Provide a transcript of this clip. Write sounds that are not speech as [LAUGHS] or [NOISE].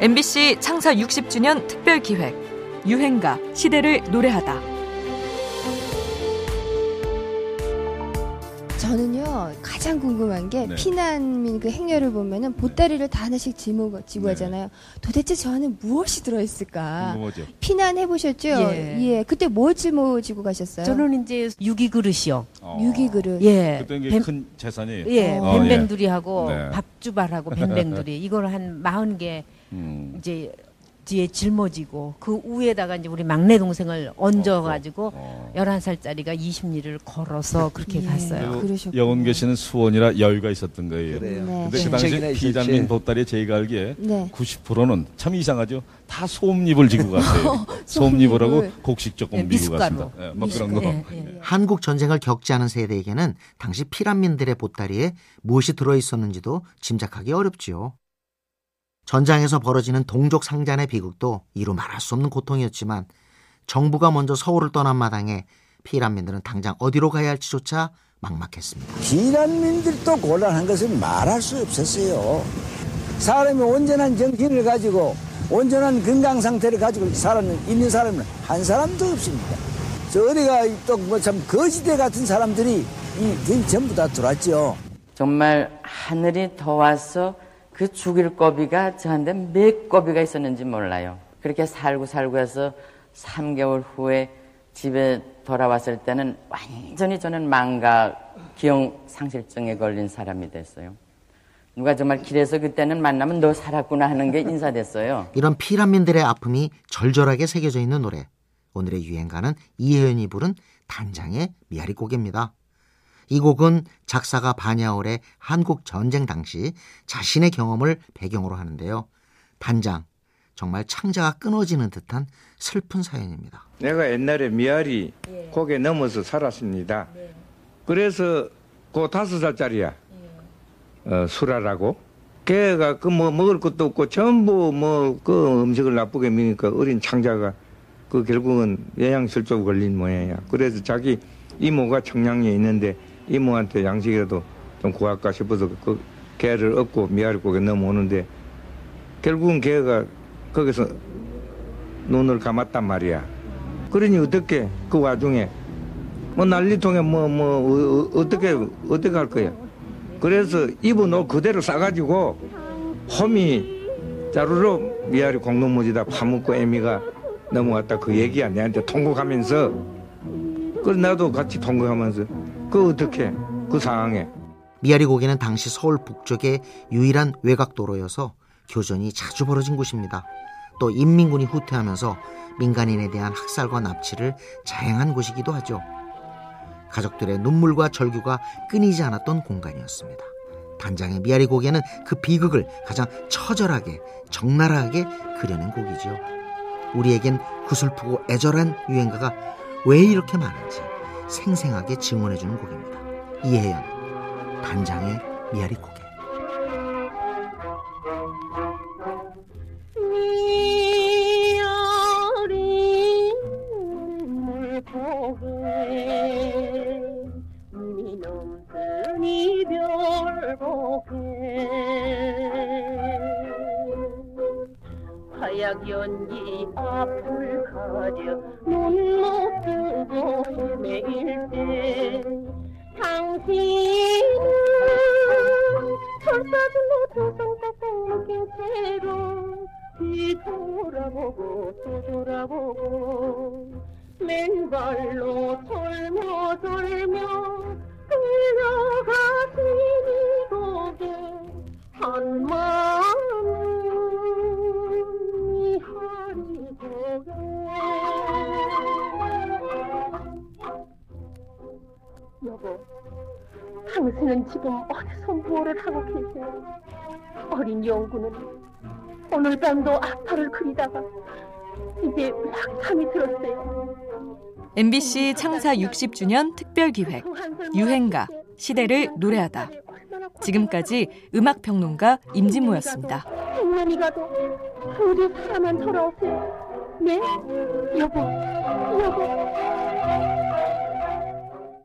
MBC 창사 60주년 특별 기획 유행가 시대를 노래하다. 저는요 가장 궁금한 게 네. 피난민 그 행렬을 보면은 보따리를 다 하나씩 지고 지고 네. 하잖아요. 도대체 저 안에 무엇이 들어있을까? 궁금하죠. 피난 해 보셨죠? 예. 예. 그때 뭘 짊어지고 가셨어요? 저는 이제 유기 그릇이요. 어. 유기 그릇. 예. 그때 뱀, 큰 재산이. 예. 어, 뱀뱅두리하고 네. 밥주발하고 뱀뱅두리 이걸 한 마흔 개 음. 이제 뒤에 짊어지고 그 위에다가 이제 우리 막내 동생을 얹어 가지고 어, 어. 11살짜리가 20리를 걸어서 그렇게 예. 갔어요. 영원 계시는 수원이라 여유가 있었던 거예요. 그래요. 네. 근데 그 당시 비단민 보따리 제가 알기에 네. 90%는 참 이상하죠. 다 소음잎을 지고 갔어요. [LAUGHS] 소음잎을 하고 곡식 조금 네, 미고 갔습니다. 네, 뭐 그런 거. 네, 네. 한국 전쟁을 겪지 않은 세대에게는 당시 피란민들의 보따리에 무엇이 들어 있었는지도 짐작하기 어렵지요. 전장에서 벌어지는 동족 상잔의 비극도 이루 말할 수 없는 고통이었지만 정부가 먼저 서울을 떠난 마당에 피난민들은 당장 어디로 가야 할지조차 막막했습니다. 피난민들도 곤란한 것은 말할 수 없었어요. 사람이 온전한 정신을 가지고 온전한 건강 상태를 가지고 살아 있는 사람은 한 사람도 없습니다. 저 어디가 또 뭐 참 거지대 같은 사람들이 이 전부 다 들어왔죠. 정말 하늘이 더와서 그 죽일 거비가 저한테 몇 거비가 있었는지 몰라요. 그렇게 살고 살고 해서 3개월 후에 집에 돌아왔을 때는 완전히 저는 망각, 기억 상실증에 걸린 사람이 됐어요. 누가 정말 길에서 그때는 만나면 너 살았구나 하는 게 인사됐어요. 이런 피란민들의 아픔이 절절하게 새겨져 있는 노래. 오늘의 유행가는 이혜연이 부른 단장의 미아리 곡입니다. 이 곡은 작사가 반야월의 한국 전쟁 당시 자신의 경험을 배경으로 하는데요. 단장, 정말 창자가 끊어지는 듯한 슬픈 사연입니다. 내가 옛날에 미아리 예. 곡에 넘어서 살았습니다. 네. 그래서 그 다섯 살짜리야. 예. 어, 수라라고. 걔가 그 뭐 먹을 것도 없고 전부 뭐 그 음식을 나쁘게 먹으니까 어린 창자가 그 결국은 영양실조 걸린 모양이야. 그래서 자기 이모가 청량리에 있는데 이모한테 양식이라도 좀 구할까 싶어서 그 개를 얻고 미아리국에 넘어오는데 결국은 개가 거기서 눈을 감았단 말이야. 그러니 어떻게 그 와중에 뭐 난리통에 뭐뭐 뭐, 어, 떻게 어떻게 할 거야. 그래서 입은 옷 그대로 싸가지고 홈이 자루로 미아리 공동무지다 파묻고 애미가 넘어왔다 그 얘기야 내한테 통곡하면서 그래 나도 같이 통곡하면서 그 어떻게 그 상황에 미아리 고개는 당시 서울 북쪽의 유일한 외곽도로여서 교전이 자주 벌어진 곳입니다. 또 인민군이 후퇴하면서 민간인에 대한 학살과 납치를 자행한 곳이기도 하죠. 가족들의 눈물과 절규가 끊이지 않았던 공간이었습니다. 단장의 미아리 고개는 그 비극을 가장 처절하게 적나라하게 그려낸 곡이죠. 우리에겐 구슬프고 애절한 유행가가 왜 이렇게 많은지 생생하게 증언해주는 곡입니다. 이혜연, 단장의 미아리 고개. 물고개 미넘든 이별고개 화약 연기 앞을 가려 눈못 뜨고 헤매일 때 당신은 철사들로 두손 꺾은 채로 뒤돌아보고 또 돌아보고 맨발로 돌 당신은 지금 어디서 뭐를 하고 계세요? 어린 영구는 오늘 밤도 아파를 그리다가 이제 막 잠이 들었어요. MBC 창사 60주년 특별기획 유행가 시대를 노래하다. 지금까지 음악평론가 임진모였습니다. 백만이 가도 우리 사람만 돌아오세요. 네? 여보, 여보.